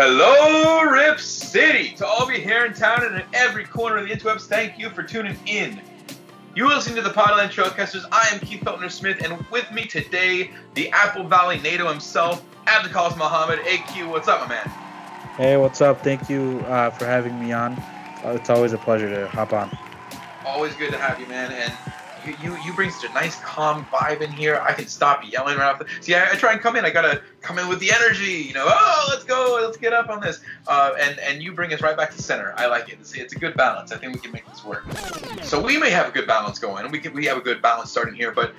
Hello, Rip City! To all of you here in town and in every corner of the interwebs, thank you for tuning in. You are listening to the Podland Trailcasters. I am Keith Feltner Smith, and with me today, the Apple Valley NATO himself, Abdul Muhammad. AQ, what's up, my man? Hey, what's up? Thank you uh, for having me on. Uh, it's always a pleasure to hop on. Always good to have you, man. And you, you, bring such a nice, calm vibe in here. I can stop yelling right off the. See, I, I, try and come in. I gotta come in with the energy. You know, oh, let's go, let's get up on this. Uh, and and you bring us right back to center. I like it. See, it's a good balance. I think we can make this work. So we may have a good balance going. We can we have a good balance starting here, but.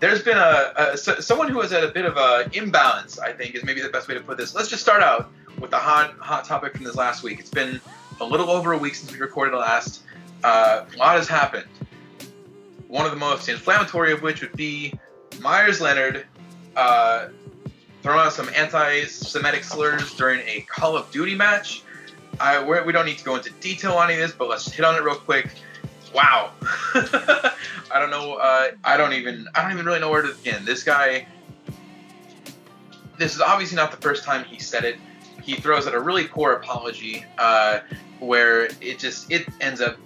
There's been a, a someone who has had a bit of a imbalance. I think is maybe the best way to put this. Let's just start out with the hot hot topic from this last week. It's been a little over a week since we recorded last. Uh, a lot has happened one of the most inflammatory of which would be Meyers Leonard uh, throwing out some anti-Semitic slurs during a Call of Duty match. I, we do not need to go into detail on any of this, but let's hit on it real quick. Wow, I don't know. Uh, I don't even. I don't even really know where to begin. This guy. This is obviously not the first time he said it. He throws out a really poor apology, uh, where it just it ends up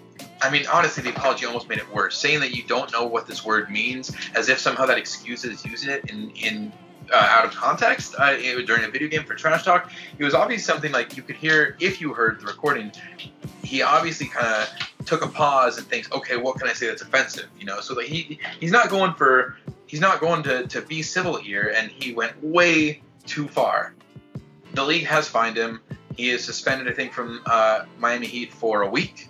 I mean, honestly, the apology almost made it worse. Saying that you don't know what this word means, as if somehow that excuses using it in in uh, out of context uh, during a video game for trash talk. It was obviously something like you could hear if you heard the recording. He obviously kind of took a pause and thinks, okay, what can I say that's offensive? You know, so that he he's not going for he's not going to to be civil here, and he went way too far. The league has fined him. He is suspended, I think, from uh, Miami Heat for a week.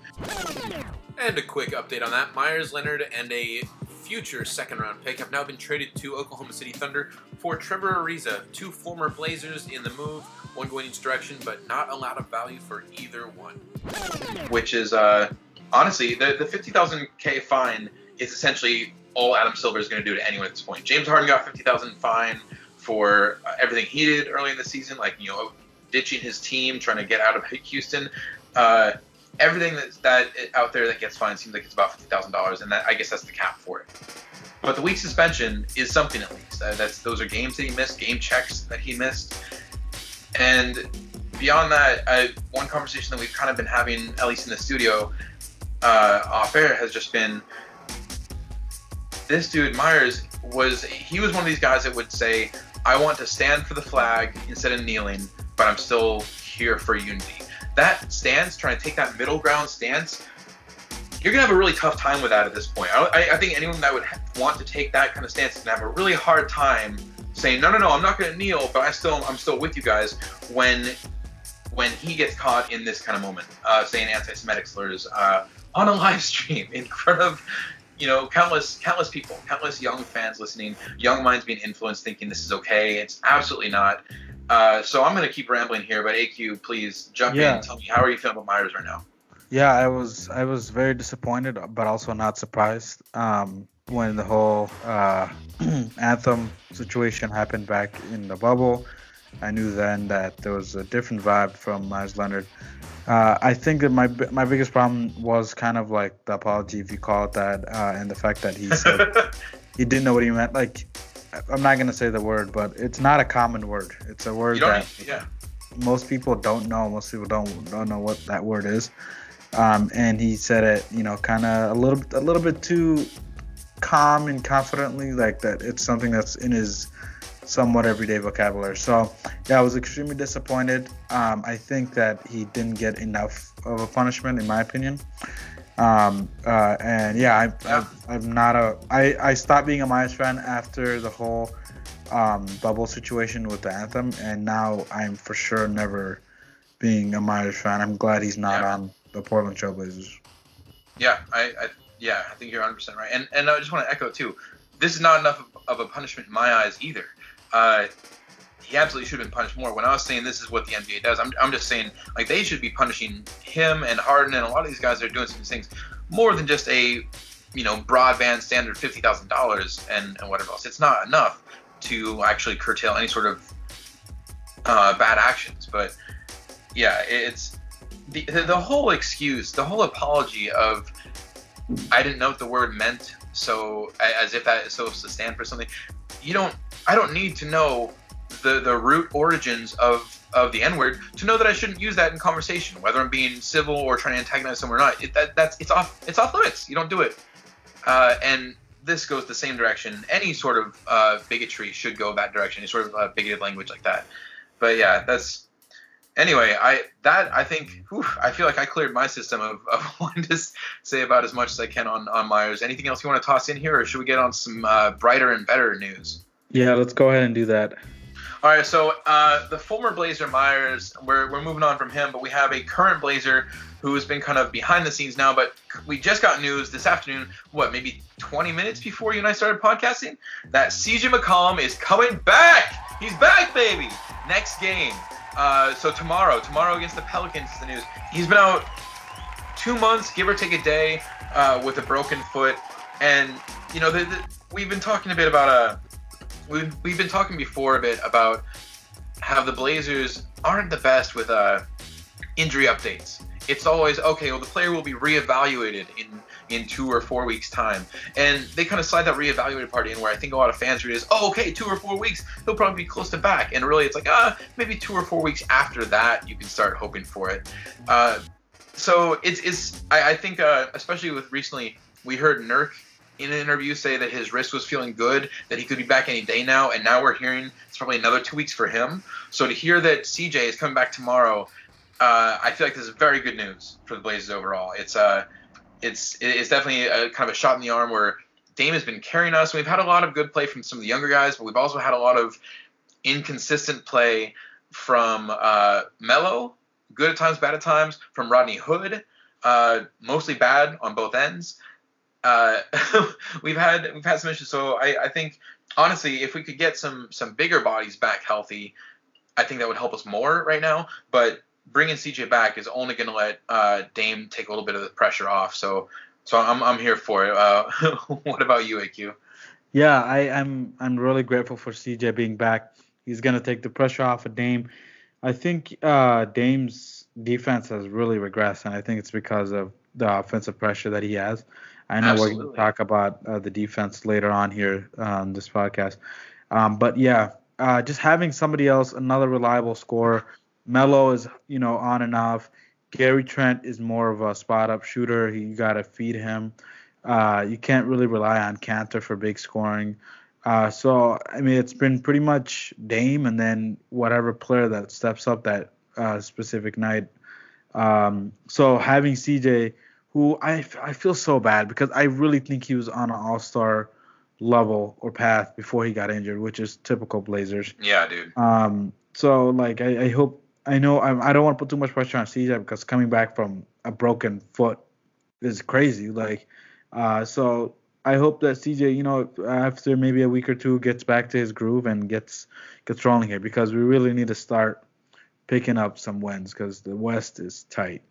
And a quick update on that Meyers Leonard and a future second round pick have now been traded to Oklahoma City Thunder for Trevor Ariza, two former Blazers in the move, one going each direction, but not a lot of value for either one. Which is, uh, honestly, the, the 50,000 K fine is essentially all Adam Silver is going to do to anyone at this point. James Harden got 50,000 fine for uh, everything he did early in the season, like, you know, ditching his team, trying to get out of Houston. Uh, everything that's that out there that gets fined seems like it's about fifty thousand dollars, and that I guess that's the cap for it. But the week suspension is something at least. Uh, that's those are games that he missed, game checks that he missed, and beyond that, I, one conversation that we've kind of been having, at least in the studio, uh, off air, has just been this dude Meyers was he was one of these guys that would say, "I want to stand for the flag instead of kneeling, but I'm still here for unity." That stance, trying to take that middle ground stance, you're gonna have a really tough time with that at this point. I, I think anyone that would want to take that kind of stance is gonna have a really hard time saying, no, no, no, I'm not gonna kneel, but I still, I'm still with you guys when when he gets caught in this kind of moment, uh, saying anti-Semitic slurs uh, on a live stream in front of you know countless countless people, countless young fans listening, young minds being influenced, thinking this is okay. It's absolutely not. Uh, so I'm going to keep rambling here, but AQ, please jump yeah. in. Tell me how are you feeling about Meyers right now? Yeah, I was I was very disappointed, but also not surprised um, when the whole uh, anthem situation happened back in the bubble. I knew then that there was a different vibe from Meyers Leonard. Uh, I think that my my biggest problem was kind of like the apology, if you call it that, uh, and the fact that he said he didn't know what he meant. Like I'm not gonna say the word, but it's not a common word. It's a word that yeah. most people don't know. Most people don't don't know what that word is. Um, and he said it, you know, kind of a little a little bit too calm and confidently, like that. It's something that's in his somewhat everyday vocabulary. So yeah, I was extremely disappointed. Um, I think that he didn't get enough of a punishment, in my opinion. Um, uh, and yeah, I, am not a. I, I stopped being a Meyers fan after the whole um, bubble situation with the anthem, and now I'm for sure never being a Meyers fan. I'm glad he's not yeah. on the Portland Trailblazers. Yeah, I, I yeah, I think you're 100 percent right, and and I just want to echo too. This is not enough of, of a punishment in my eyes either. Uh, he absolutely should have been punished more. When I was saying this is what the NBA does, I'm, I'm just saying like they should be punishing him and Harden and a lot of these guys that are doing some things more than just a you know broadband standard fifty thousand dollars and and whatever else. It's not enough to actually curtail any sort of uh, bad actions. But yeah, it's the the whole excuse, the whole apology of I didn't know what the word meant, so as if that is supposed to stand for something. You don't. I don't need to know the the root origins of of the N word to know that I shouldn't use that in conversation, whether I'm being civil or trying to antagonize someone or not. It, that that's it's off it's off limits. You don't do it. Uh, and this goes the same direction. Any sort of uh, bigotry should go that direction. Any sort of uh, bigoted language like that. But yeah, that's anyway. I that I think whew, I feel like I cleared my system of, of wanting to say about as much as I can on on Meyers. Anything else you want to toss in here, or should we get on some uh, brighter and better news? Yeah, let's go ahead and do that. All right, so uh, the former Blazer Meyers, we're, we're moving on from him, but we have a current Blazer who has been kind of behind the scenes now. But we just got news this afternoon, what, maybe 20 minutes before you and I started podcasting, that CJ McCollum is coming back. He's back, baby. Next game. Uh, so tomorrow, tomorrow against the Pelicans is the news. He's been out two months, give or take a day, uh, with a broken foot. And, you know, the, the, we've been talking a bit about uh, we've we've been talking before a bit about how the Blazers aren't the best with uh, injury updates. It's always okay. Well, the player will be reevaluated in in two or four weeks time, and they kind of slide that reevaluated part in where I think a lot of fans read is, oh, okay, two or four weeks, he'll probably be close to back, and really it's like, ah, maybe two or four weeks after that you can start hoping for it. Uh, so it's it's I, I think uh, especially with recently we heard Nurk in an interview say that his wrist was feeling good, that he could be back any day now, and now we're hearing it's probably another two weeks for him. So to hear that CJ is coming back tomorrow, uh, I feel like this is very good news for the Blazers overall. It's uh, it's it's definitely a kind of a shot in the arm where Dame has been carrying us. We've had a lot of good play from some of the younger guys, but we've also had a lot of inconsistent play from uh, Melo, good at times, bad at times, from Rodney Hood, uh, mostly bad on both ends uh, we've had we've had some issues. So I, I think honestly, if we could get some some bigger bodies back healthy, I think that would help us more right now. But bringing CJ back is only going to let uh, Dame take a little bit of the pressure off. So so I'm I'm here for it. Uh, what about you, AQ? Yeah, I, I'm I'm really grateful for CJ being back. He's gonna take the pressure off of Dame. I think uh, Dame's defense has really regressed, and I think it's because of the offensive pressure that he has. I know Absolutely. we're going to talk about uh, the defense later on here on this podcast. Um, but yeah, uh, just having somebody else, another reliable scorer. Melo is, you know, on and off. Gary Trent is more of a spot up shooter. He, you got to feed him. Uh, you can't really rely on Kanter for big scoring. Uh, so I mean, it's been pretty much Dame and then whatever player that steps up that uh, specific night. Um, so having CJ who I, I feel so bad because I really think he was on an all star level or path before he got injured, which is typical Blazers. Yeah, dude. Um, so like I, I hope I know I, I don't want to put too much pressure on CJ because coming back from a broken foot is crazy. Like, uh, so I hope that CJ, you know, after maybe a week or two, gets back to his groove and gets gets rolling here because we really need to start picking up some wins because the West is tight.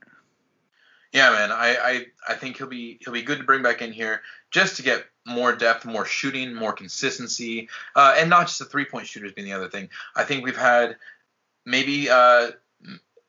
Yeah, man, I, I I think he'll be he'll be good to bring back in here just to get more depth, more shooting, more consistency, uh, and not just the three point shooters being the other thing. I think we've had maybe uh,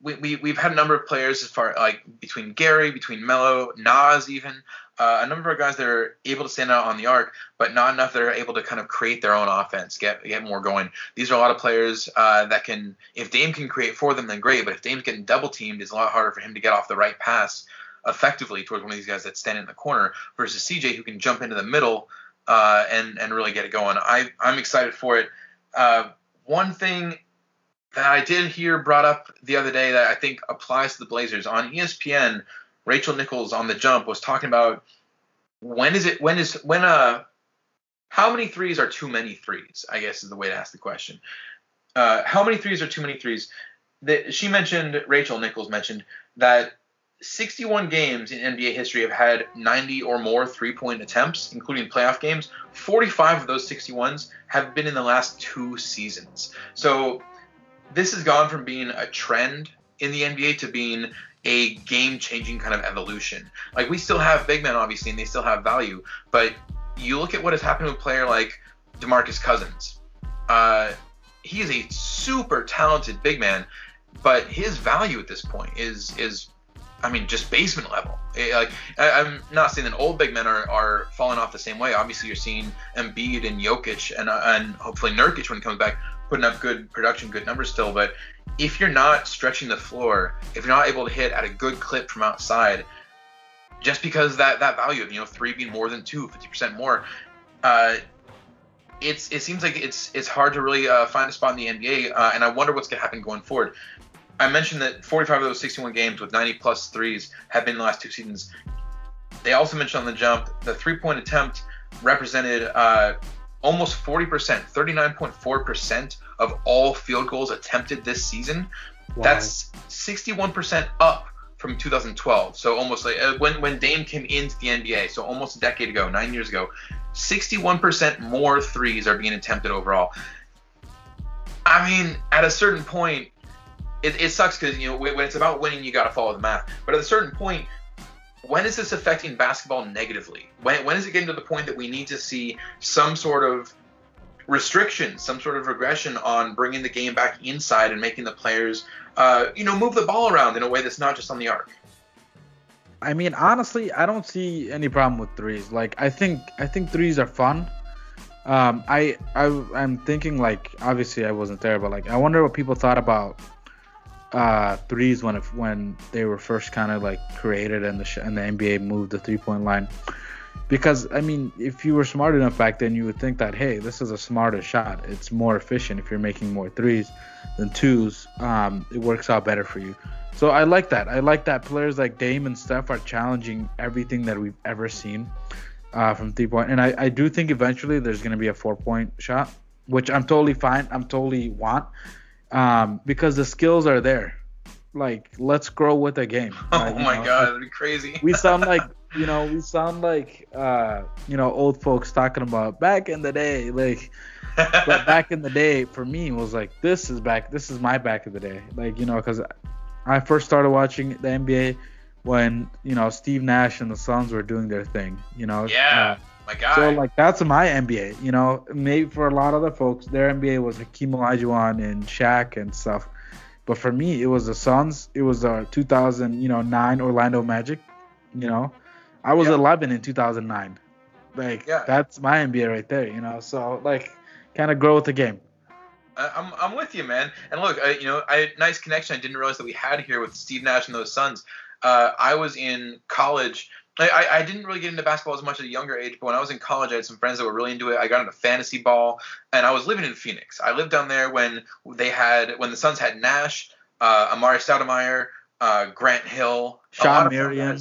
we, we we've had a number of players as far like between Gary, between Melo, Naz, even uh, a number of guys that are able to stand out on the arc, but not enough that are able to kind of create their own offense, get get more going. These are a lot of players uh, that can, if Dame can create for them, then great. But if Dame's getting double teamed, it's a lot harder for him to get off the right pass effectively towards one of these guys that stand in the corner versus CJ who can jump into the middle uh, and and really get it going. I I'm excited for it. Uh, one thing that I did hear brought up the other day that I think applies to the Blazers on ESPN Rachel Nichols on the jump was talking about when is it when is when uh how many threes are too many threes? I guess is the way to ask the question. Uh, how many threes are too many threes? That she mentioned, Rachel Nichols mentioned that 61 games in NBA history have had 90 or more three-point attempts, including playoff games. 45 of those 61s have been in the last two seasons. So this has gone from being a trend in the NBA to being a game changing kind of evolution. Like we still have big men obviously and they still have value, but you look at what has happened with a player like DeMarcus Cousins. Uh, he is a super talented big man, but his value at this point is is I mean, just basement level. Like, I, am not saying that old big men are, are falling off the same way. Obviously, you're seeing Embiid and Jokic and uh, and hopefully Nurkic when he comes back putting up good production, good numbers still. But if you're not stretching the floor, if you're not able to hit at a good clip from outside, just because that that value of you know three being more than two, 50% more, uh, it's it seems like it's it's hard to really uh, find a spot in the NBA. Uh, and I wonder what's gonna happen going forward. I mentioned that 45 of those 61 games with 90 plus threes have been the last two seasons. They also mentioned on the jump the three point attempt represented uh, almost 40%, 39.4% of all field goals attempted this season. Wow. That's 61% up from 2012. So almost like uh, when when Dame came into the NBA, so almost a decade ago, nine years ago, 61% more threes are being attempted overall. I mean, at a certain point, it, it sucks because you know when it's about winning, you got to follow the math. But at a certain point, when is this affecting basketball negatively? When, when is it getting to the point that we need to see some sort of restriction, some sort of regression on bringing the game back inside and making the players, uh, you know, move the ball around in a way that's not just on the arc? I mean, honestly, I don't see any problem with threes. Like, I think I think threes are fun. Um, I I I'm thinking like obviously I wasn't there, but like I wonder what people thought about uh, threes when it, when they were first kind of like created and the sh- and the NBA moved the three point line. Because I mean, if you were smart enough back then, you would think that hey, this is a smarter shot. It's more efficient if you're making more threes than twos. Um, it works out better for you. So I like that. I like that players like Dame and Steph are challenging everything that we've ever seen uh, from three point. And I, I do think eventually there's going to be a four point shot, which I'm totally fine. I'm totally want um, because the skills are there. Like, let's grow with the game. Oh my know, god, that'd be crazy. we sound like you know, we sound like uh, you know, old folks talking about back in the day, like. but back in the day, for me, was like this is back. This is my back of the day. Like you know, because I first started watching the NBA when you know Steve Nash and the Suns were doing their thing. You know. Yeah. Uh, my God. So like that's my NBA. You know, maybe for a lot of other folks, their NBA was Hakeem Olajuwon and Shaq and stuff. But for me, it was the Suns. It was the 2000, you know, nine Orlando Magic. You know, I was yep. 11 in 2009. Like yeah. that's my NBA right there. You know, so like kind of grow with the game. I'm, I'm with you, man. And look, I, you know, I nice connection. I didn't realize that we had here with Steve Nash and those Suns. Uh, I was in college I, I didn't really get into basketball as much at a younger age, but when I was in college, I had some friends that were really into it. I got into fantasy ball, and I was living in Phoenix. I lived down there when they had when the Suns had Nash, uh, Amar'e Stoudemire, uh, Grant Hill, Shawn Marion.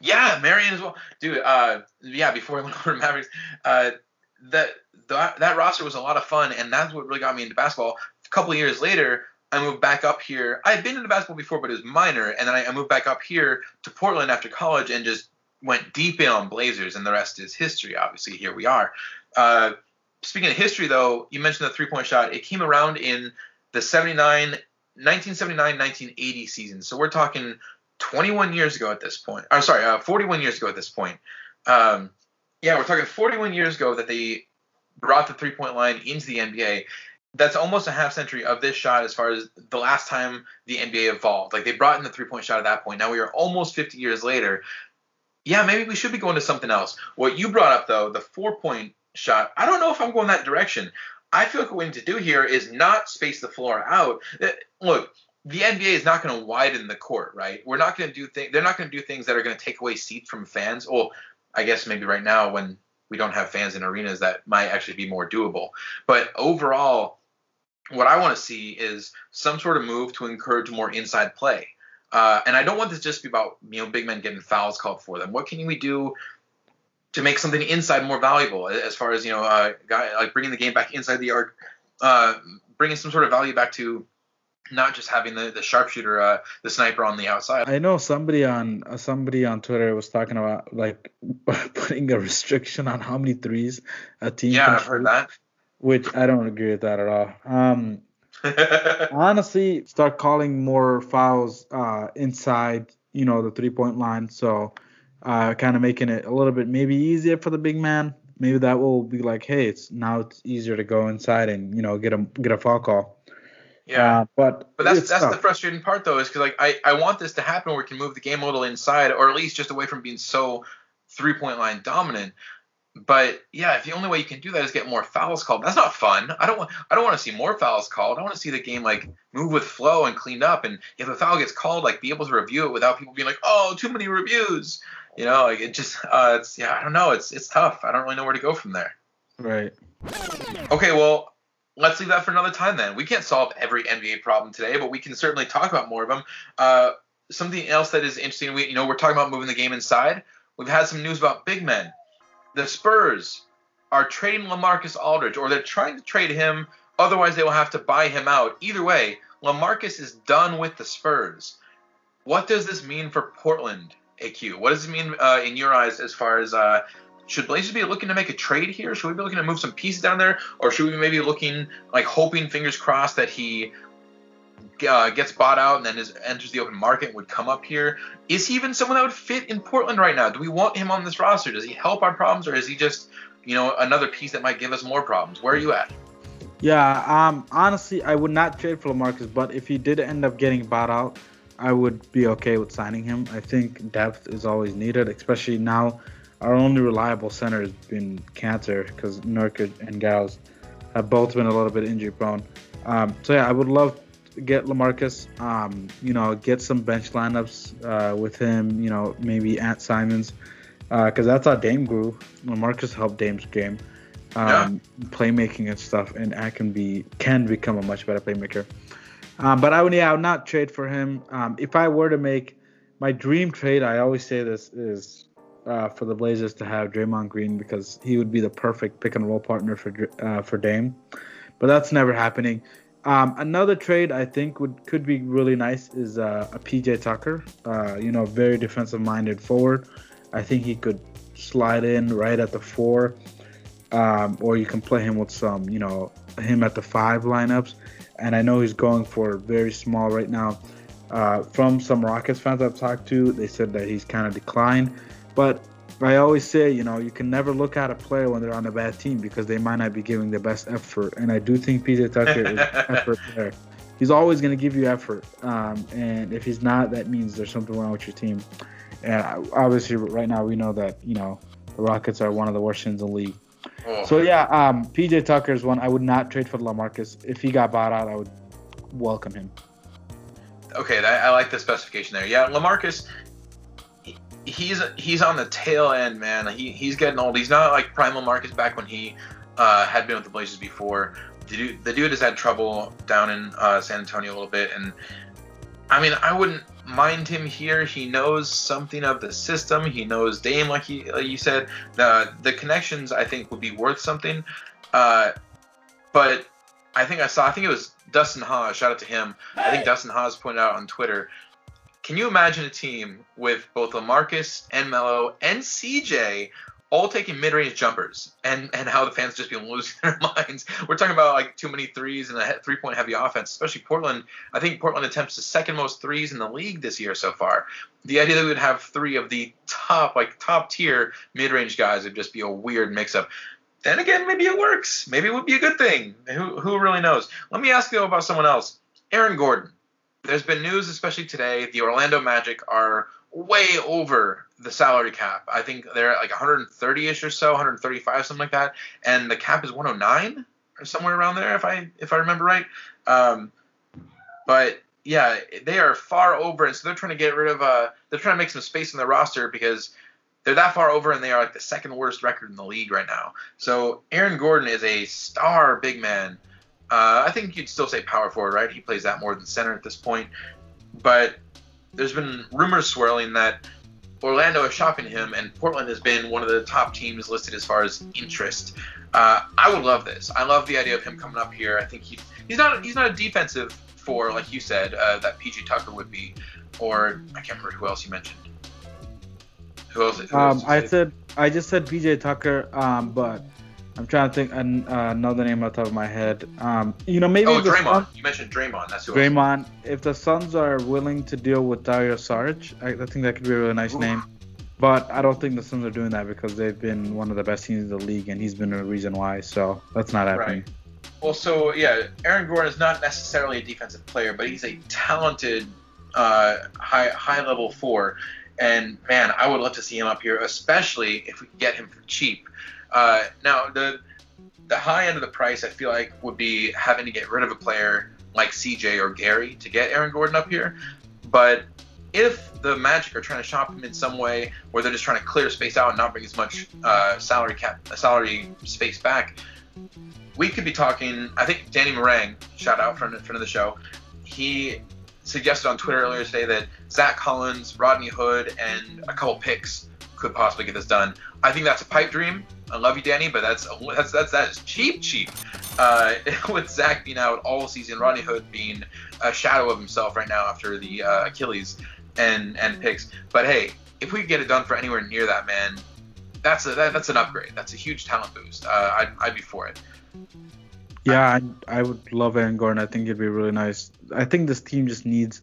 Yeah, Marion as well, dude. Uh, yeah, before I went over to Mavericks, uh, that that that roster was a lot of fun, and that's what really got me into basketball. A couple of years later, I moved back up here. I had been into basketball before, but it was minor, and then I, I moved back up here to Portland after college, and just went deep in on Blazers, and the rest is history. Obviously, here we are. Uh, speaking of history, though, you mentioned the three point shot. It came around in the 79, 1979 1980 season. So we're talking 21 years ago at this point. Or sorry, uh, 41 years ago at this point. Um, yeah, we're talking 41 years ago that they brought the three point line into the NBA. That's almost a half century of this shot as far as the last time the NBA evolved. Like they brought in the three point shot at that point. Now we are almost 50 years later yeah, maybe we should be going to something else. What you brought up though, the four point shot, I don't know if I'm going that direction. I feel like what we need to do here is not space the floor out. Uh, look, the NBA is not going to widen the court, right? We're not going to do things. They're not going to do things that are going to take away seats from fans. Well, I guess maybe right now when we don't have fans in arenas, that might actually be more doable. But overall, what I want to see is some sort of move to encourage more inside play. Uh, and I don't want this just to be about you know big men getting fouls called for them. What can we do to make something inside more valuable? As far as you know, uh, guy, like bringing the game back inside the arc, uh, bringing some sort of value back to not just having the, the sharpshooter, uh, the sniper on the outside. I know somebody on uh, somebody on Twitter was talking about like putting a restriction on how many threes a team. Yeah, can I've heard that. Which I don't agree with that at all. Um, Honestly, start calling more fouls uh, inside, you know, the three point line. So uh, kind of making it a little bit maybe easier for the big man. Maybe that will be like, hey, it's now it's easier to go inside and you know get a get a foul call. Yeah, uh, but but that's that's tough. the frustrating part though, is because like I I want this to happen where we can move the game a little inside, or at least just away from being so three point line dominant. But yeah, if the only way you can do that is get more fouls called, that's not fun. I don't want I don't want to see more fouls called. I want to see the game like move with flow and cleaned up. And if a foul gets called, like be able to review it without people being like, oh, too many reviews. You know, like it just uh, it's yeah, I don't know. It's it's tough. I don't really know where to go from there. Right. Okay, well, let's leave that for another time then. We can't solve every NBA problem today, but we can certainly talk about more of them. Uh, something else that is interesting, we you know we're talking about moving the game inside. We've had some news about big men the Spurs are trading LaMarcus Aldridge, or they're trying to trade him. Otherwise, they will have to buy him out. Either way, LaMarcus is done with the Spurs. What does this mean for Portland, AQ? What does it mean uh, in your eyes as far as uh, should Blazers be looking to make a trade here? Should we be looking to move some pieces down there, or should we maybe looking like hoping, fingers crossed, that he uh, gets bought out and then is, enters the open market would come up here. Is he even someone that would fit in Portland right now? Do we want him on this roster? Does he help our problems, or is he just you know another piece that might give us more problems? Where are you at? Yeah, um, honestly, I would not trade for Lamarcus, but if he did end up getting bought out, I would be okay with signing him. I think depth is always needed, especially now. Our only reliable center has been Kanter because Nurkic and Giles have both been a little bit injury prone. Um, so yeah, I would love get Lamarcus. Um, you know, get some bench lineups uh, with him. You know, maybe Ant Simons, because uh, that's how Dame grew. Lamarcus helped Dame's game, um, yeah. playmaking and stuff, and Ant can be can become a much better playmaker. Um, but I would yeah, I would not trade for him. Um, if I were to make my dream trade, I always say this is uh, for the Blazers to have Draymond Green because he would be the perfect pick and roll partner for uh, for Dame. But that's never happening. Um, another trade I think would could be really nice is uh, a PJ Tucker. Uh, you know, very defensive minded forward. I think he could slide in right at the four, um, or you can play him with some, you know, him at the five lineups. And I know he's going for very small right now. Uh, from some Rockets fans I've talked to, they said that he's kind of declined. But I always say, you know, you can never look at a player when they're on a bad team because they might not be giving their best effort. And I do think PJ Tucker is effort there. He's always going to give you effort. Um, and if he's not, that means there's something wrong with your team. And obviously, right now, we know that, you know, the Rockets are one of the worst teams in the league. Oh. So, yeah, um, PJ Tucker is one I would not trade for LaMarcus. If he got bought out, I would welcome him. Okay, that, I like the specification there. Yeah, LaMarcus, he's he's on the tail end, man. He he's getting old. He's not like Prime LaMarcus back when he uh, had been with the Blazers before. The dude, the dude has had trouble down in uh, San Antonio a little bit, and I mean, I wouldn't mind him here. He knows something of the system. He knows Dame, like, he, like you said. The the connections, I think, would be worth something. Uh, but I think I saw. I think it was Dustin Haas. Shout out to him. I think Dustin Haas pointed out on Twitter can you imagine a team with both LaMarcus and Melo and CJ all taking mid-range jumpers and and how the fans just be losing their minds. We're talking about like too many threes and a three-point heavy offense, especially Portland. I think Portland attempts the second most threes in the league this year so far. The idea that we would have three of the top like top tier mid-range guys would just be a weird mix-up. Then again, maybe it works. Maybe it would be a good thing. Who who really knows? Let me ask you about someone else. Aaron Gordon there's been news, especially today, the Orlando Magic are way over the salary cap. I think they're like 130ish or so, 135, something like that, and the cap is 109 or somewhere around there, if I if I remember right. Um, but yeah, they are far over, and so they're trying to get rid of. Uh, they're trying to make some space in the roster because they're that far over, and they are like the second worst record in the league right now. So Aaron Gordon is a star big man uh, I think you'd still say power forward, right? He plays that more than center at this point. But there's been rumors swirling that Orlando is shopping him, and Portland has been one of the top teams listed as far as interest. Uh, I would love this. I love the idea of him coming up here. I think he, he's not he's not a defensive for like you said uh, that PJ Tucker would be, or I can't remember who else you mentioned. Who else? Who else um, I said I just said PJ Tucker, um, but I'm trying to think an, uh, another name off the top of my head. Um, you know, maybe. Oh, Draymond. Sun, you mentioned Draymond. That's who. Draymond. If the Suns are willing to deal with Dario Saric, I, I think that could be a really nice Ooh. name. But I don't think the Suns are doing that because they've been one of the best teams in the league, and he's been a reason why. So that's not happening. Right. Well, so yeah, Aaron Gordon is not necessarily a defensive player, but he's a talented, uh, high high level four. And man, I would love to see him up here, especially if we can get him for cheap. Uh, now the the high end of the price, I feel like, would be having to get rid of a player like CJ or Gary to get Aaron Gordon up here. But if the Magic are trying to shop him in some way, where they're just trying to clear space out and not bring as much uh, salary cap salary space back, we could be talking. I think Danny Marang, shout out from friend of the show, he suggested on Twitter earlier today that Zach Collins, Rodney Hood, and a couple picks could possibly get this done. I think that's a pipe dream. I love you, Danny, but that's that's that's that's cheap, cheap. Uh, with Zach being out all season, Rodney Hood being a shadow of himself right now after the uh, Achilles and and picks. But hey, if we get it done for anywhere near that, man, that's a that, that's an upgrade. That's a huge talent boost. Uh, I'd I'd be for it. Yeah, I, I would love Aaron Gordon. I think it'd be really nice. I think this team just needs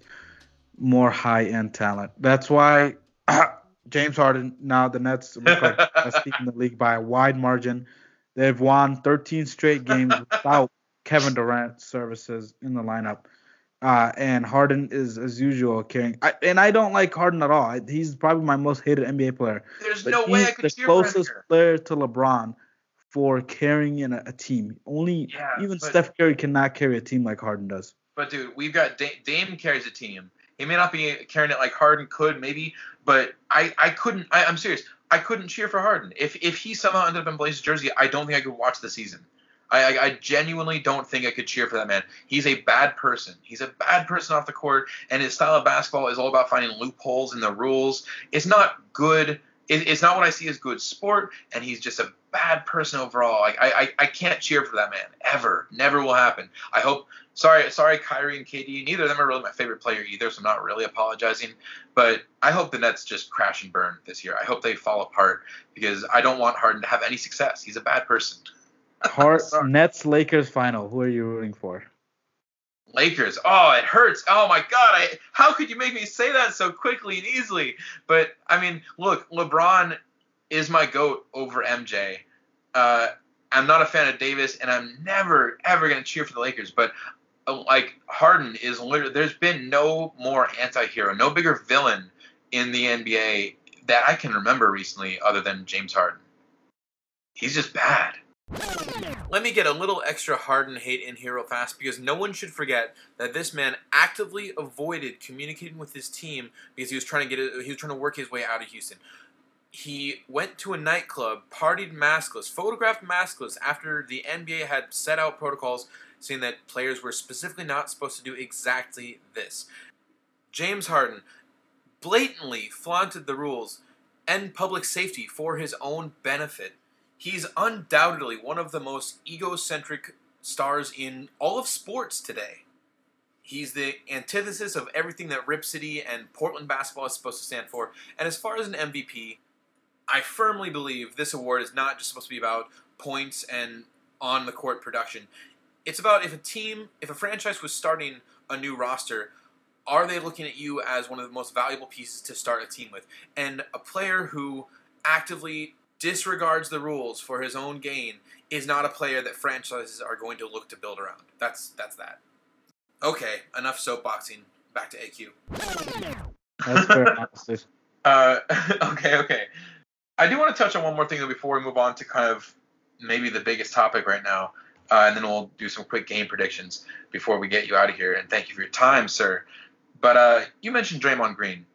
more high end talent. That's why James Harden now the Nets look like the best team in the league by a wide margin. They've won 13 straight games without Kevin Durant services in the lineup. Uh, and Harden is as usual carrying. I, and I don't like Harden at all. I, he's probably my most hated NBA player. There's But no way I could the cheer for him closest player to LeBron for carrying in a, a team. Only Yeah, even but- Steph Curry cannot carry a team like Harden does. But dude, we've got da- Dame carries a team. He may not be carrying it like Harden could, maybe, but I I couldn't. I, I'm serious. I couldn't cheer for Harden. If if he somehow ended up in Blazers jersey, I don't think I could watch the season. I, I, I genuinely don't think I could cheer for that man. He's a bad person. He's a bad person off the court, and his style of basketball is all about finding loopholes in the rules. It's not good. It, it's not what I see as good sport, and he's just a bad person overall. I, I, I can't cheer for that man ever. Never will happen. I hope. Sorry, sorry, Kyrie and KD. Neither of them are really my favorite player either, so I'm not really apologizing. But I hope the Nets just crash and burn this year. I hope they fall apart because I don't want Harden to have any success. He's a bad person. Nets Lakers final. Who are you rooting for? Lakers. Oh, it hurts. Oh my God. I how could you make me say that so quickly and easily? But I mean, look, LeBron is my goat over MJ. Uh, I'm not a fan of Davis, and I'm never ever gonna cheer for the Lakers. But Uh, like Harden is literally, there's been no more anti-hero, no bigger villain in the NBA that I can remember recently, other than James Harden. He's just bad. Let me get a little extra Harden hate in here real fast because no one should forget that this man actively avoided communicating with his team because he was trying to get it, he was trying to work his way out of Houston. He went to a nightclub, partied maskless, photographed maskless after the NBA had set out protocols saying that players were specifically not supposed to do exactly this. James Harden blatantly flaunted the rules and public safety for his own benefit. He's undoubtedly one of the most egocentric stars in all of sports today. He's the antithesis of everything that Rip City and Portland basketball is supposed to stand for. And as far as an MVP, I firmly believe this award is not just supposed to be about points and on the court production. It's about if a team, if a franchise was starting a new roster, are they looking at you as one of the most valuable pieces to start a team with? And a player who actively disregards the rules for his own gain is not a player that franchises are going to look to build around. That's that's that. Okay, enough soapboxing. Back to AQ. That's fair, honestly. Uh, okay, okay. I do want to touch on one more thing though before we move on to kind of maybe the biggest topic right now, uh, and then we'll do some quick game predictions before we get you out of here. And thank you for your time, sir. But uh, you mentioned Draymond Green.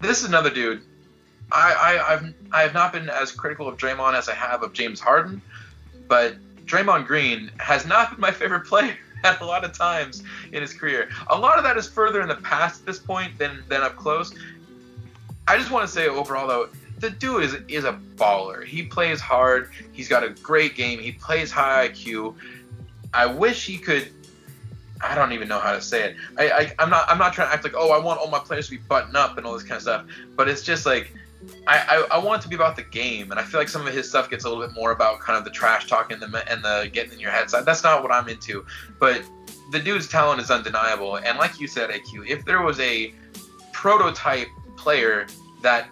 This is another dude. I, I I've I have not been as critical of Draymond as I have of James Harden, but Draymond Green has not been my favorite player at a lot of times in his career. A lot of that is further in the past at this point than than up close. I just want to say overall though, the dude is is a baller. He plays hard. He's got a great game. He plays high IQ. I wish he could. I don't even know how to say it. I, I I'm not I'm not trying to act like oh I want all my players to be buttoned up and all this kind of stuff. But it's just like I, I, I want it to be about the game, and I feel like some of his stuff gets a little bit more about kind of the trash talk and the and the getting in your head side. That's not what I'm into. But the dude's talent is undeniable, and like you said, AQ, if there was a prototype player that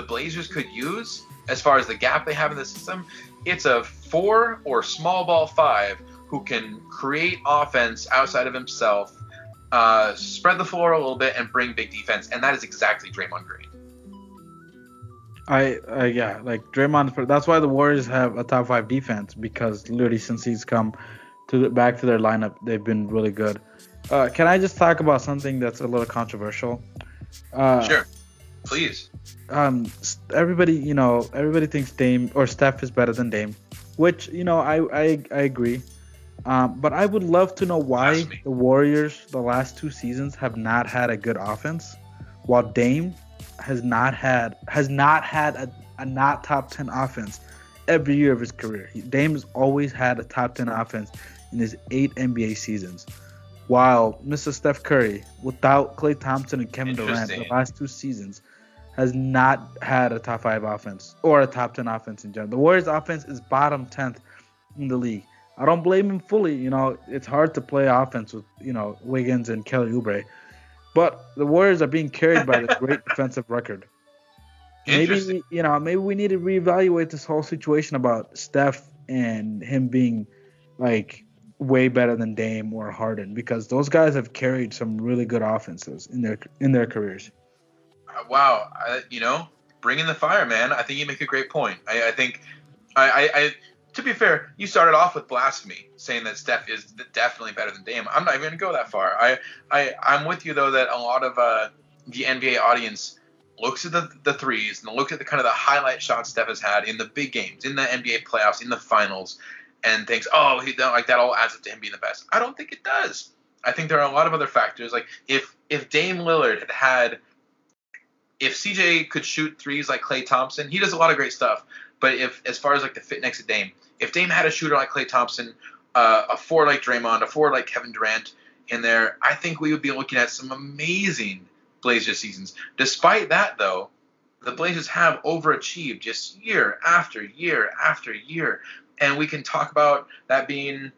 the Blazers could use as far as the gap they have in the system, it's a four or small ball five who can create offense outside of himself, uh, spread the floor a little bit, and bring big defense, and that is exactly Draymond Green. I, uh, yeah, like Draymond. That's why the Warriors have a top five defense because literally since he's come to the, back to their lineup, they've been really good. Uh, can I just talk about something that's a little controversial? Uh, sure, please. Um, everybody, you know, everybody thinks Dame or Steph is better than Dame, which you know I I, I agree. Um, but I would love to know why the Warriors the last two seasons have not had a good offense, while Dame has not had has not had a, a not top ten offense every year of his career. Dame has always had a top ten offense in his eight NBA seasons, while Mr. Steph Curry, without Klay Thompson and Kevin Durant, the last two seasons, has not had a top five offense or a top ten offense in general. The Warriors' offense is bottom tenth in the league. I don't blame him fully. You know, it's hard to play offense with you know Wiggins and Kelly Oubre, but the Warriors are being carried by the great defensive record. Maybe you know, maybe we need to reevaluate this whole situation about Steph and him being like way better than Dame or Harden because those guys have carried some really good offenses in their in their careers. Wow, I, you know, bring in the fire, man. I think you make a great point. I, I think, I, I, to be fair, you started off with blasphemy, saying that Steph is definitely better than Dame. I'm not even going to go that far. I, I, I'm with you though that a lot of uh, the NBA audience looks at the, the threes and looks at the kind of the highlight shots Steph has had in the big games, in the NBA playoffs, in the finals, and thinks, oh, he like that all adds up to him being the best. I don't think it does. I think there are a lot of other factors. Like if if Dame Lillard had had, if CJ could shoot threes like Klay Thompson, he does a lot of great stuff. But if as far as like the fit next to Dame, if Dame had a shooter like Klay Thompson, uh, a four like Draymond, a four like Kevin Durant in there, I think we would be looking at some amazing Blazers seasons. Despite that, though, the Blazers have overachieved just year after year after year, and we can talk about that being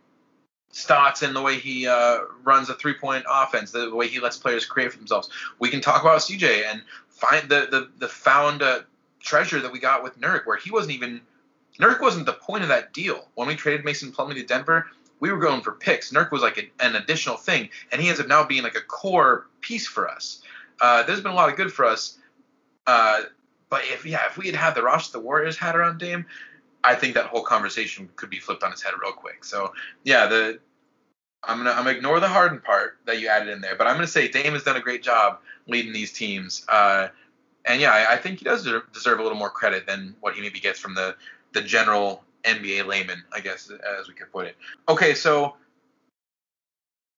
Stotts and the way he uh, runs a three-point offense, the way he lets players create for themselves. We can talk about CJ and find the the, the found treasure that we got with Nurk, where he wasn't even Nurk wasn't the point of that deal. When we traded Mason Plumlee to Denver, we were going for picks. Nurk was like a, an additional thing, and he ends up now being like a core piece for us. Uh, there's been a lot of good for us. Uh, but if yeah, if we had had the roster the Warriors had around Dame, I think that whole conversation could be flipped on its head real quick. So yeah, the I'm gonna I'm gonna ignore the Harden part that you added in there, but I'm gonna say Dame has done a great job leading these teams. Uh, and yeah, I, I, think he does deserve a little more credit than what he maybe gets from the the general NBA layman, I guess, as we could put it. Okay, so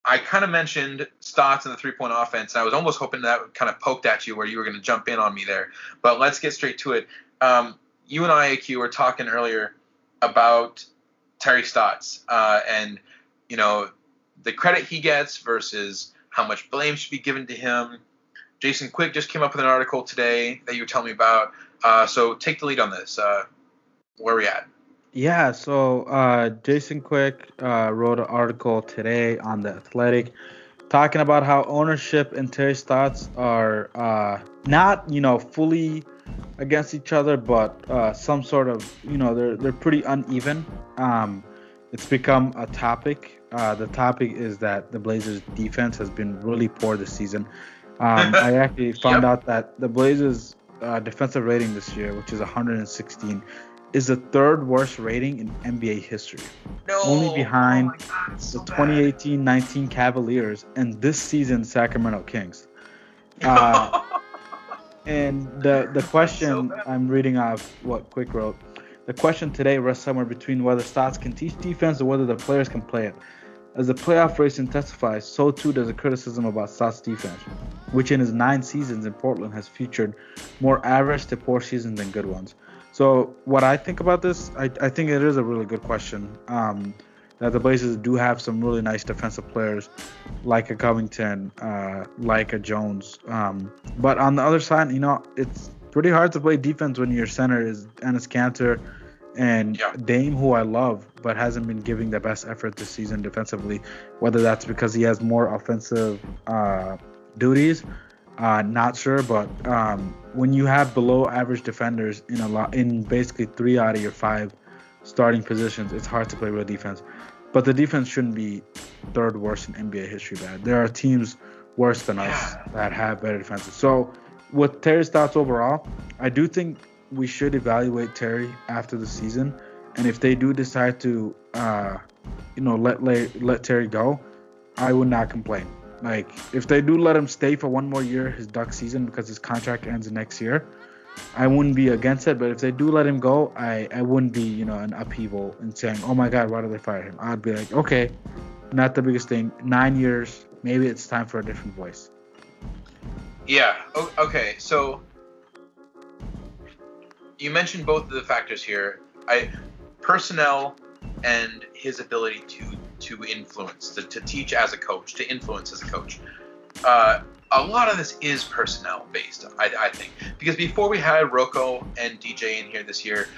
I kind of mentioned Stotts and the three point offense, and I was almost hoping that kind of poked at you where you were going to jump in on me there. But let's get straight to it. Um, you and I, AQ, were talking earlier about Terry Stotts uh, and, you know, the credit he gets versus how much blame should be given to him. Jason Quick just came up with an article today that you were telling me about. Uh, so take the lead on this. Uh, where are we at? Yeah, so uh, Jason Quick uh, wrote an article today on the Athletic, talking about how ownership and Terry Stotts are uh, not, you know, fully against each other, but uh, some sort of, you know, they're they're pretty uneven. Um, it's become a topic. Uh, the topic is that the Blazers' defense has been really poor this season. Um, I actually found yep. out that the Blazers' uh, defensive rating this year, which is 116 is the third worst rating in NBA history. No. Only behind oh God, so the 2018-19 Cavaliers and this season Sacramento Kings. Uh, and the the question so I'm reading off what Quick wrote. The question today rests somewhere between whether Stotts can teach defense or whether the players can play it. As the playoff race intensifies, so too does the criticism about Stotts' defense, which in his nine seasons in Portland has featured more average to poor seasons than good ones. So what I think about this, I, I think it is a really good question. Um, that the Blazers do have some really nice defensive players, like a Covington, uh, like a Jones. Um, but on the other side, you know, it's pretty hard to play defense when your center is Enes Kanter and yeah. Dame, who I love, but hasn't been giving the best effort this season defensively. Whether that's because he has more offensive uh, duties uh, not sure, but um, when you have below average defenders in a lot, in basically three out of your five starting positions, it's hard to play real defense. But the defense shouldn't be third worst in NBA history. Bad. There are teams worse than us that have better defenses. So with Terry Stotts overall, I do think we should evaluate Terry after the season, and if they do decide to, uh, you know, let let, let Terry go, I would not complain. Like if they do let him stay for one more year, his duck season, because his contract ends next year, I wouldn't be against it. But if they do let him go, I I wouldn't be you know an upheaval and saying, oh my God, why did they fire him? I'd be like, okay, not the biggest thing. Nine years, maybe it's time for a different voice. Yeah. Okay. So you mentioned both of the factors here. I personnel and his ability to to influence, to, to teach as a coach, to influence as a coach. Uh, a lot of this is personnel based, I, I think, because before we had Rocco and DJ in here this year,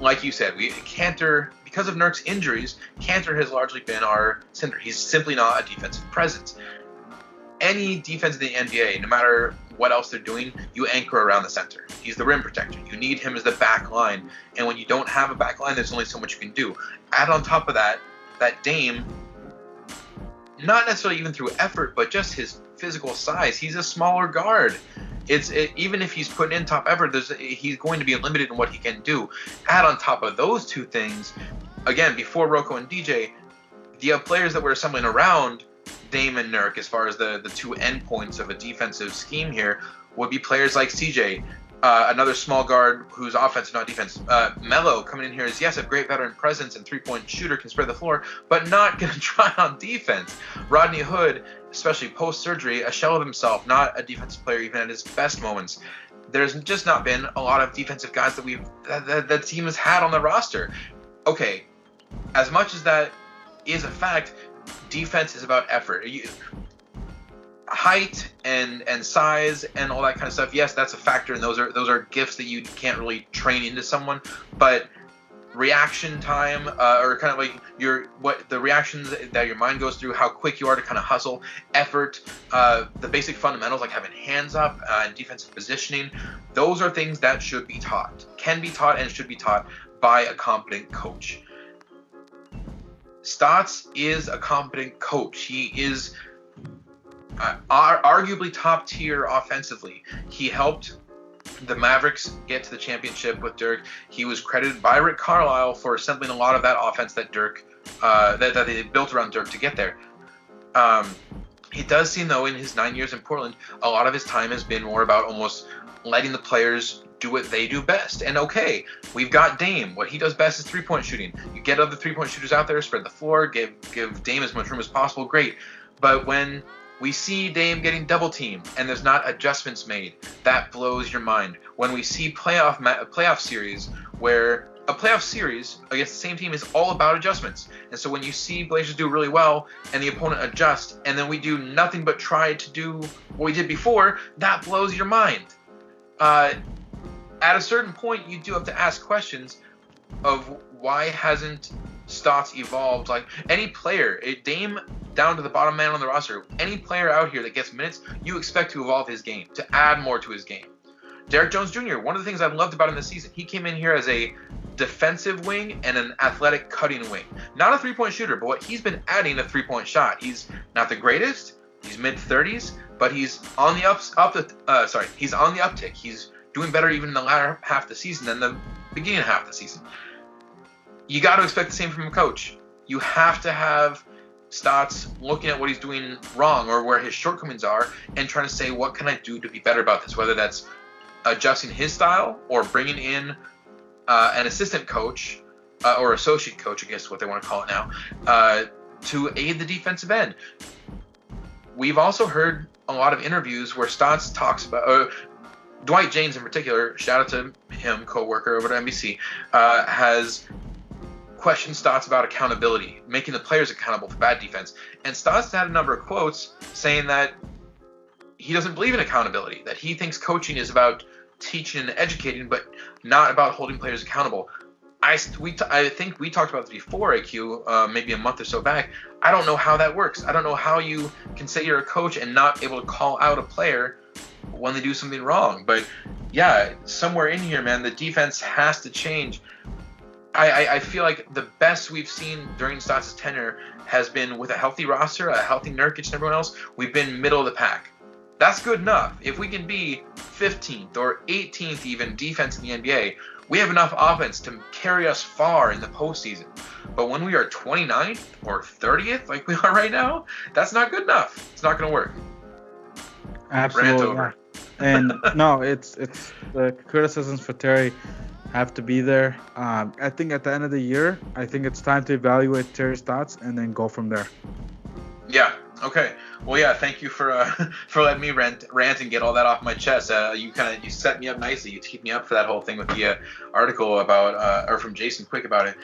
like you said, we Kanter because of Nurk's injuries, Kanter has largely been our center. He's simply not a defensive presence. Any defense in the NBA, no matter what else they're doing, you anchor around the center. He's the rim protector. You need him as the back line. And when you don't have a back line, there's only so much you can do. Add on top of that, that Dame, not necessarily even through effort, but just his physical size, he's a smaller guard. It's it, even if he's putting in top effort, there's, he's going to be limited in what he can do. Add on top of those two things, again, before Rocco and DJ, the players that we're assembling around Dame and Nurk, as far as the, the two endpoints of a defensive scheme here, would be players like CJ, uh, another small guard who's offense, not defense. Uh, Melo coming in here is yes, a great veteran presence and three point shooter, can spread the floor, but not going to try on defense. Rodney Hood, especially post surgery, a shell of himself, not a defensive player even at his best moments. There's just not been a lot of defensive guys that we've that, that, that team has had on the roster. Okay, as much as that is a fact, defense is about effort. You, height and and size and all that kind of stuff. Yes, that's a factor, and those are those are gifts that you can't really train into someone. But reaction time, uh, or kind of like your what the reactions that your mind goes through, how quick you are to kind of hustle, effort, uh, the basic fundamentals like having hands up uh, and defensive positioning. Those are things that should be taught, can be taught, and should be taught by a competent coach. Stotts is a competent coach. He is uh, arguably top tier offensively. He helped the Mavericks get to the championship with Dirk. He was credited by Rick Carlisle for assembling a lot of that offense that Dirk uh, that, that they built around Dirk to get there. Um, does seem though in his nine years in Portland, a lot of his time has been more about almost letting the players do what they do best. And okay, we've got Dame. What he does best is three point shooting. You get other three point shooters out there, spread the floor, give give Dame as much room as possible. Great. But when we see Dame getting double teamed and there's not adjustments made. That blows your mind. When we see playoff ma- playoff series where a playoff series against the same team is all about adjustments. And so when you see Blazers do really well and the opponent adjusts and then we do nothing but try to do what we did before, that blows your mind. Uh, at a certain point, you do have to ask questions of why hasn't Stotts evolved? Like any player, a Dame down to the bottom man on the roster, any player out here that gets minutes, you expect to evolve his game, to add more to his game. Derrick Jones Jr., one of the things I loved about him this season, he came in here as a defensive wing and an athletic cutting wing. Not a three point shooter, but what he's been adding a three point shot. He's not the greatest, he's mid 30s, but he's on the ups, up the, uh, sorry, he's on the uptick. He's doing better even in the latter half of the season than the beginning half of the season. You got to expect the same from a coach. You have to have Stotts looking at what he's doing wrong or where his shortcomings are and trying to say, what can I do to be better about this? Whether that's adjusting his style or bringing in uh, an assistant coach uh, or associate coach, I guess what they want to call it now, uh, to aid the defensive end. We've also heard a lot of interviews where Stotts talks about, Dwight Jaynes in particular, shout out to him, co-worker over at NBC, uh, has questioned Stotts about accountability, making the players accountable for bad defense. And Stotts had a number of quotes saying that he doesn't believe in accountability, that he thinks coaching is about teaching and educating, but not about holding players accountable. I, we t- I think we talked about this before, AQ, uh, maybe a month or so back. I don't know how that works. I don't know how you can say you're a coach and not able to call out a player when they do something wrong. But yeah, somewhere in here, man, the defense has to change. I, I, I feel like the best we've seen during Stotts' tenure has been with a healthy roster, a healthy Nurkic, and everyone else. We've been middle of the pack. That's good enough. If we can be 15th or 18th even defense in the NBA, we have enough offense to carry us far in the postseason. But when we are 29th or 30th, like we are right now, that's not good enough. It's not going to work. Absolutely. over. And no, it's it's the criticisms for Terry have to be there. Um, I think at the end of the year, I think it's time to evaluate Terry Stotts and then go from there. Yeah. Okay. Well, yeah. Thank you for uh, for letting me rant, rant and get all that off my chest. Uh, you kind of you set me up nicely. You teed me up for that whole thing with the uh, article about uh, or from Jason Quick about it.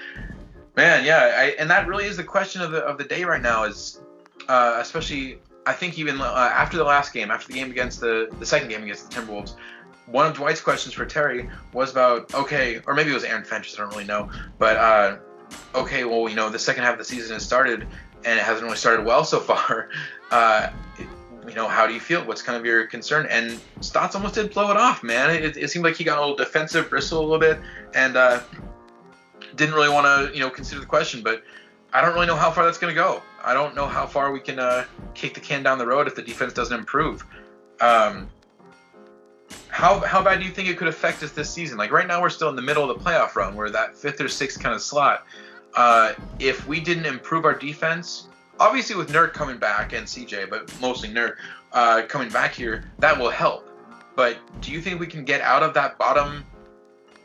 Man, yeah. I, and that really is the question of the of the day right now. Is uh, especially I think even uh, after the last game, after the game against the the second game against the Timberwolves, one of Dwight's questions for Terry was about okay, or maybe it was Aaron Fentress, I don't really know, but uh, okay, well you know the second half of the season has started and it hasn't really started well so far. Uh, it- you know, how do you feel? What's kind of your concern? And Stotts almost did blow it off, man. It, it seemed like he got a little defensive, bristle a little bit, and uh, didn't really want to, you know, consider the question. But I don't really know how far that's going to go. I don't know how far we can uh, kick the can down the road if the defense doesn't improve. Um, how how bad do you think it could affect us this season? Like right now, we're still in the middle of the playoff run. We're that fifth or sixth kind of slot. Uh, if we didn't improve our defense, obviously with Nurk coming back and CJ, but mostly Nurk uh, coming back here, that will help. But do you think we can get out of that bottom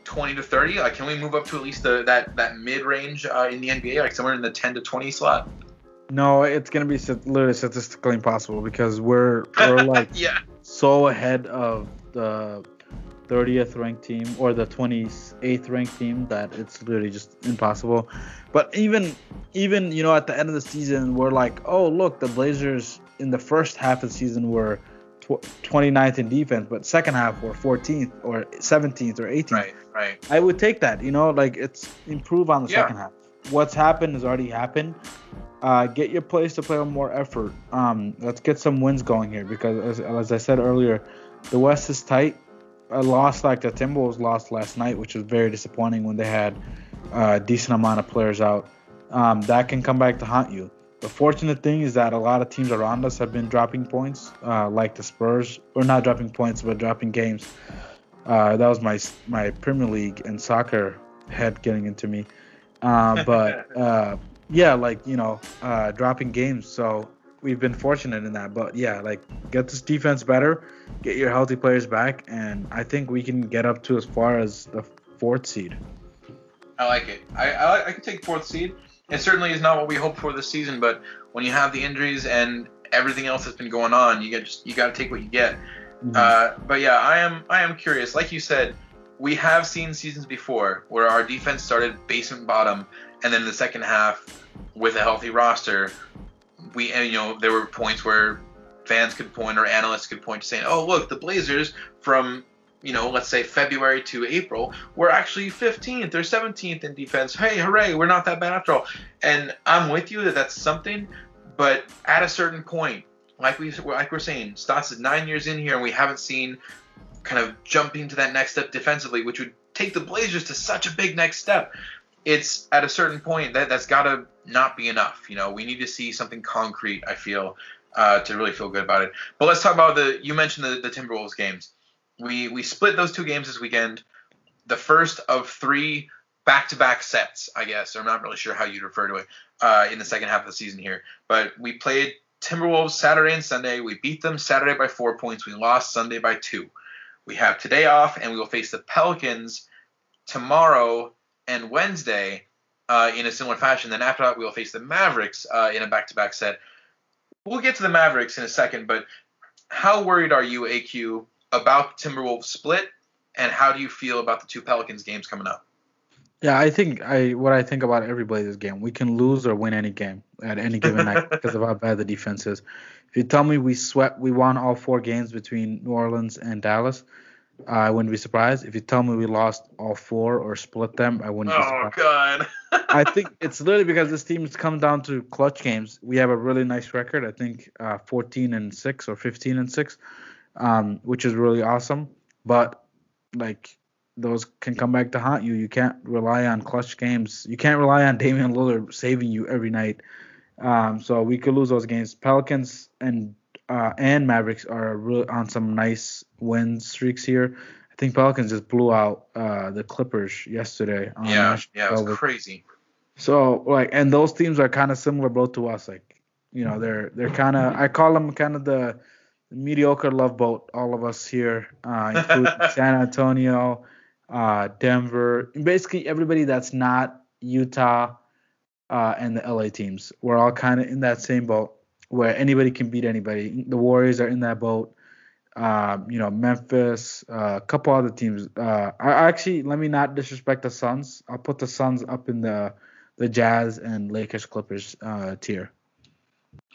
20 to 30? Like, can we move up to at least the, that that mid range uh, in the NBA, like somewhere in the 10 to 20 slot? No, it's gonna be literally statistically impossible because we're we're like yeah. so ahead of the 30th ranked team or the 28th ranked team that it's literally just impossible. But even even you know at the end of the season we're like, oh look, the Blazers in the first half of the season were tw- 29th in defense, but second half were 14th or 17th or 18th. Right. Right. I would take that. You know, like it's improve on the Yeah. second half. What's happened has already happened. Uh, get your players to play with more effort. Um, let's get some wins going here because, as, as I said earlier, the West is tight. A loss like the Timberwolves lost last night, which was very disappointing when they had uh, a decent amount of players out. Um, that can come back to haunt you. The fortunate thing is that a lot of teams around us have been dropping points, uh, like the Spurs, or not dropping points, but dropping games. Uh, that was my my Premier League and soccer head getting into me. Uh, but uh, yeah, like you know, uh, dropping games. So we've been fortunate in that. But yeah, like get this defense better, get your healthy players back, and I think we can get up to as far as the fourth seed. I like it. I, I I could take fourth seed. It certainly is not what we hoped for this season, but when you have the injuries and everything else that's been going on, you get just you got to take what you get. Mhm. Uh, but yeah, I am I am curious. Like you said, we have seen seasons before where our defense started basement bottom, and then the second half, with a healthy roster, we you know there were points where fans could point or analysts could point to saying, oh look, the Blazers from you know let's say February to April were actually 15th or 17th in defense. Hey, hooray, we're not that bad after all. And I'm with you that that's something, but at a certain point like we like we're saying, Stotts is nine years in here, and we haven't seen kind of jumping to that next step defensively, which would take the Blazers to such a big next step. It's at a certain point that that's got to not be enough. You know, we need to see something concrete. I feel uh, to really feel good about it. But let's talk about the. You mentioned the, the Timberwolves games. We we split those two games this weekend. The first of three back-to-back sets, I guess. I'm not really sure how you'd refer to it uh, in the second half of the season here. But we played Timberwolves Saturday and Sunday. We beat them Saturday by four points. We lost Sunday by two. We have today off, and we will face the Pelicans tomorrow and Wednesday uh, in a similar fashion. Then after that, we will face the Mavericks uh, in a back-to-back set. We'll get to the Mavericks in a second, but how worried are you, AQ, about Timberwolves split, and how do you feel about the two Pelicans games coming up? Yeah, I think I what I think about every Blazers game. We can lose or win any game at any given night because of how bad the defense is. If you tell me we swept, we won all four games between New Orleans and Dallas, I wouldn't be surprised. If you tell me we lost all four or split them, I wouldn't be Oh. God! I think it's literally because this team has come down to clutch games. We have a really nice record. I think uh, 14 and six or 15 and six, um, which is really awesome. But like those can come back to haunt you. You can't rely on clutch games. You can't rely on Damian Lillard saving you every night. Um, so we could lose those games. Pelicans and uh, and Mavericks are really on some nice win streaks here. I think Pelicans just blew out uh, the Clippers yesterday. Yeah, yeah, it was crazy. So like, and those teams are kind of similar both to us. Like, you know, they're they're kind of I call them kind of the mediocre love boat. All of us here, uh, including San Antonio, uh, Denver, basically everybody that's not Utah uh, and the LA teams. We're all kind of in that same boat where anybody can beat anybody. The Warriors are in that boat. Um, you know, Memphis, uh, a couple other teams. Uh, I actually let me not disrespect the Suns. I'll put the Suns up in the the Jazz and Lakers Clippers uh, tier.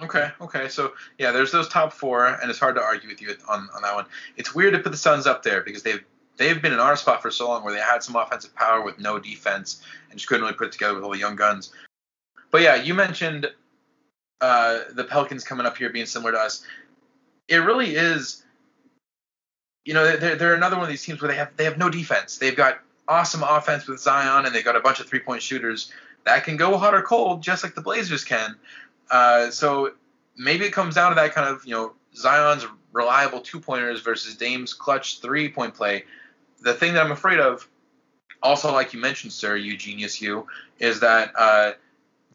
Okay, okay. So yeah, there's those top four, and it's hard to argue with you on, on that one. It's weird to put the Suns up there because they've they've been in our spot for so long where they had some offensive power with no defense and just couldn't really put it together with all the young guns. But yeah, you mentioned uh, the Pelicans coming up here being similar to us. It really is. You know, they're, they're another one of these teams where they have they have no defense. They've got awesome offense with Zion, and they've got a bunch of three point shooters that can go hot or cold, just like the Blazers can. Uh, so maybe it comes down to that kind of you know Zion's reliable two pointers versus Dame's clutch three point play. The thing that I'm afraid of, also like you mentioned, sir, you genius, you, is that uh,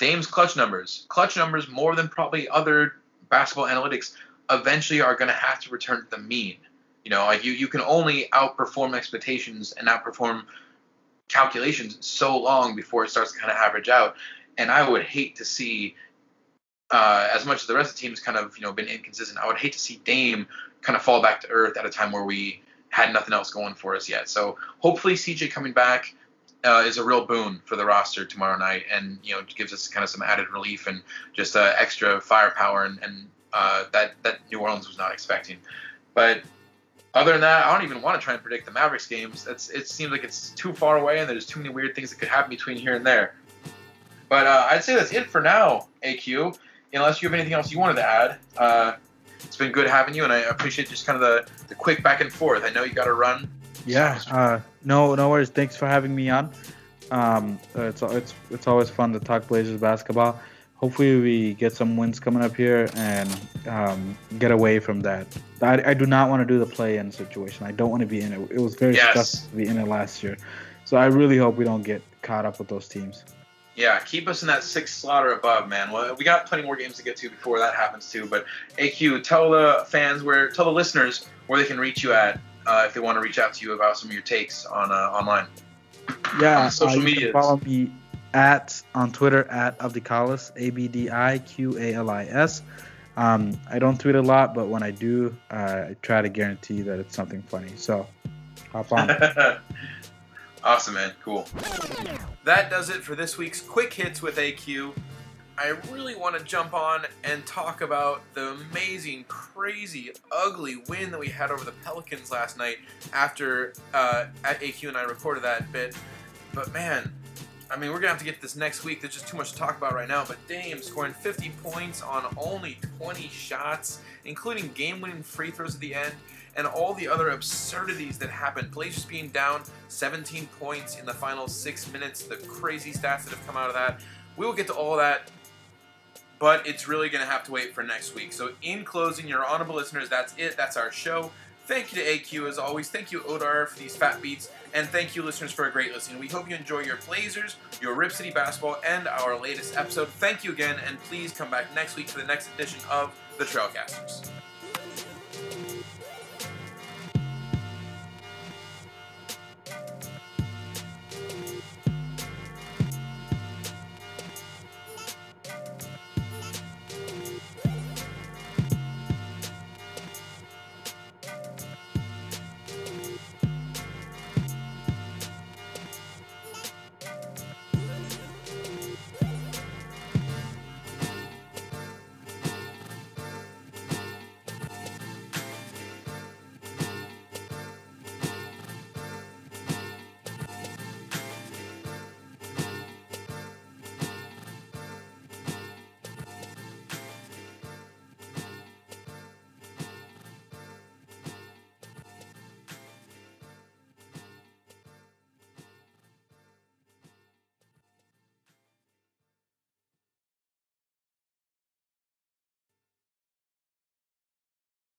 Dame's clutch numbers, clutch numbers more than probably other basketball analytics, eventually are going to have to return to the mean. You know, like you you can only outperform expectations and outperform calculations so long before it starts to kind of average out. And I would hate to see uh, as much as the rest of the team's kind of you know been inconsistent, I would hate to see Dame kind of fall back to earth at a time where we had nothing else going for us yet. So hopefully CJ coming back uh, is a real boon for the roster tomorrow night, and you know gives us kind of some added relief and just uh, extra firepower and, and uh, that that New Orleans was not expecting. But other than that, I don't even want to try and predict the Mavericks games. That's it seems like it's too far away, and there's too many weird things that could happen between here and there. But uh, I'd say that's it for now, AQ unless you have anything else you wanted to add, uh, it's been good having you, and I appreciate just kind of the, the quick back and forth. I know you got to run. Yeah. No, no worries. Thanks for having me on. Um, it's it's it's always fun to talk Blazers basketball. Hopefully, we get some wins coming up here and um, get away from that. I, I do not want to do the play-in situation. I don't want to be in it. It was very Yes. stressful to be in it last year. So I really hope we don't get caught up with those teams. Yeah, keep us in that sixth slot or above, man. Well, we got plenty more games to get to before that happens too. But AQ, tell the fans where, tell the listeners where they can reach you at uh, if they want to reach out to you about some of your takes on uh, online. Yeah, On social uh, you can medias. Follow me at on Twitter at Abdicalis, A B D I Q A L I S. Um, I don't tweet a lot, but when I do, uh, I try to guarantee that it's something funny. So hop on. awesome, man. Cool. That does it for this week's Quick Hits with AQ. I really want to jump on and talk about the amazing, crazy, ugly win that we had over the Pelicans last night after uh, AQ and I recorded that bit. But man, I mean, we're gonna have to get this next week. There's just too much to talk about right now. But Dame scoring 50 points on only 20 shots, including game-winning free throws at the end, and all the other absurdities that happened. Blazers being down 17 points in the final six minutes. The crazy stats that have come out of that. We will get to all that, but it's really gonna have to wait for next week. So, in closing, your honorable listeners, that's it. That's our show. Thank you to AQ as always. Thank you, Odar, for these fat beats. And thank you, listeners, for a great listen. We hope you enjoy your Blazers, your Rip City basketball, and our latest episode. Thank you again, and please come back next week for the next edition of the Trailcasters.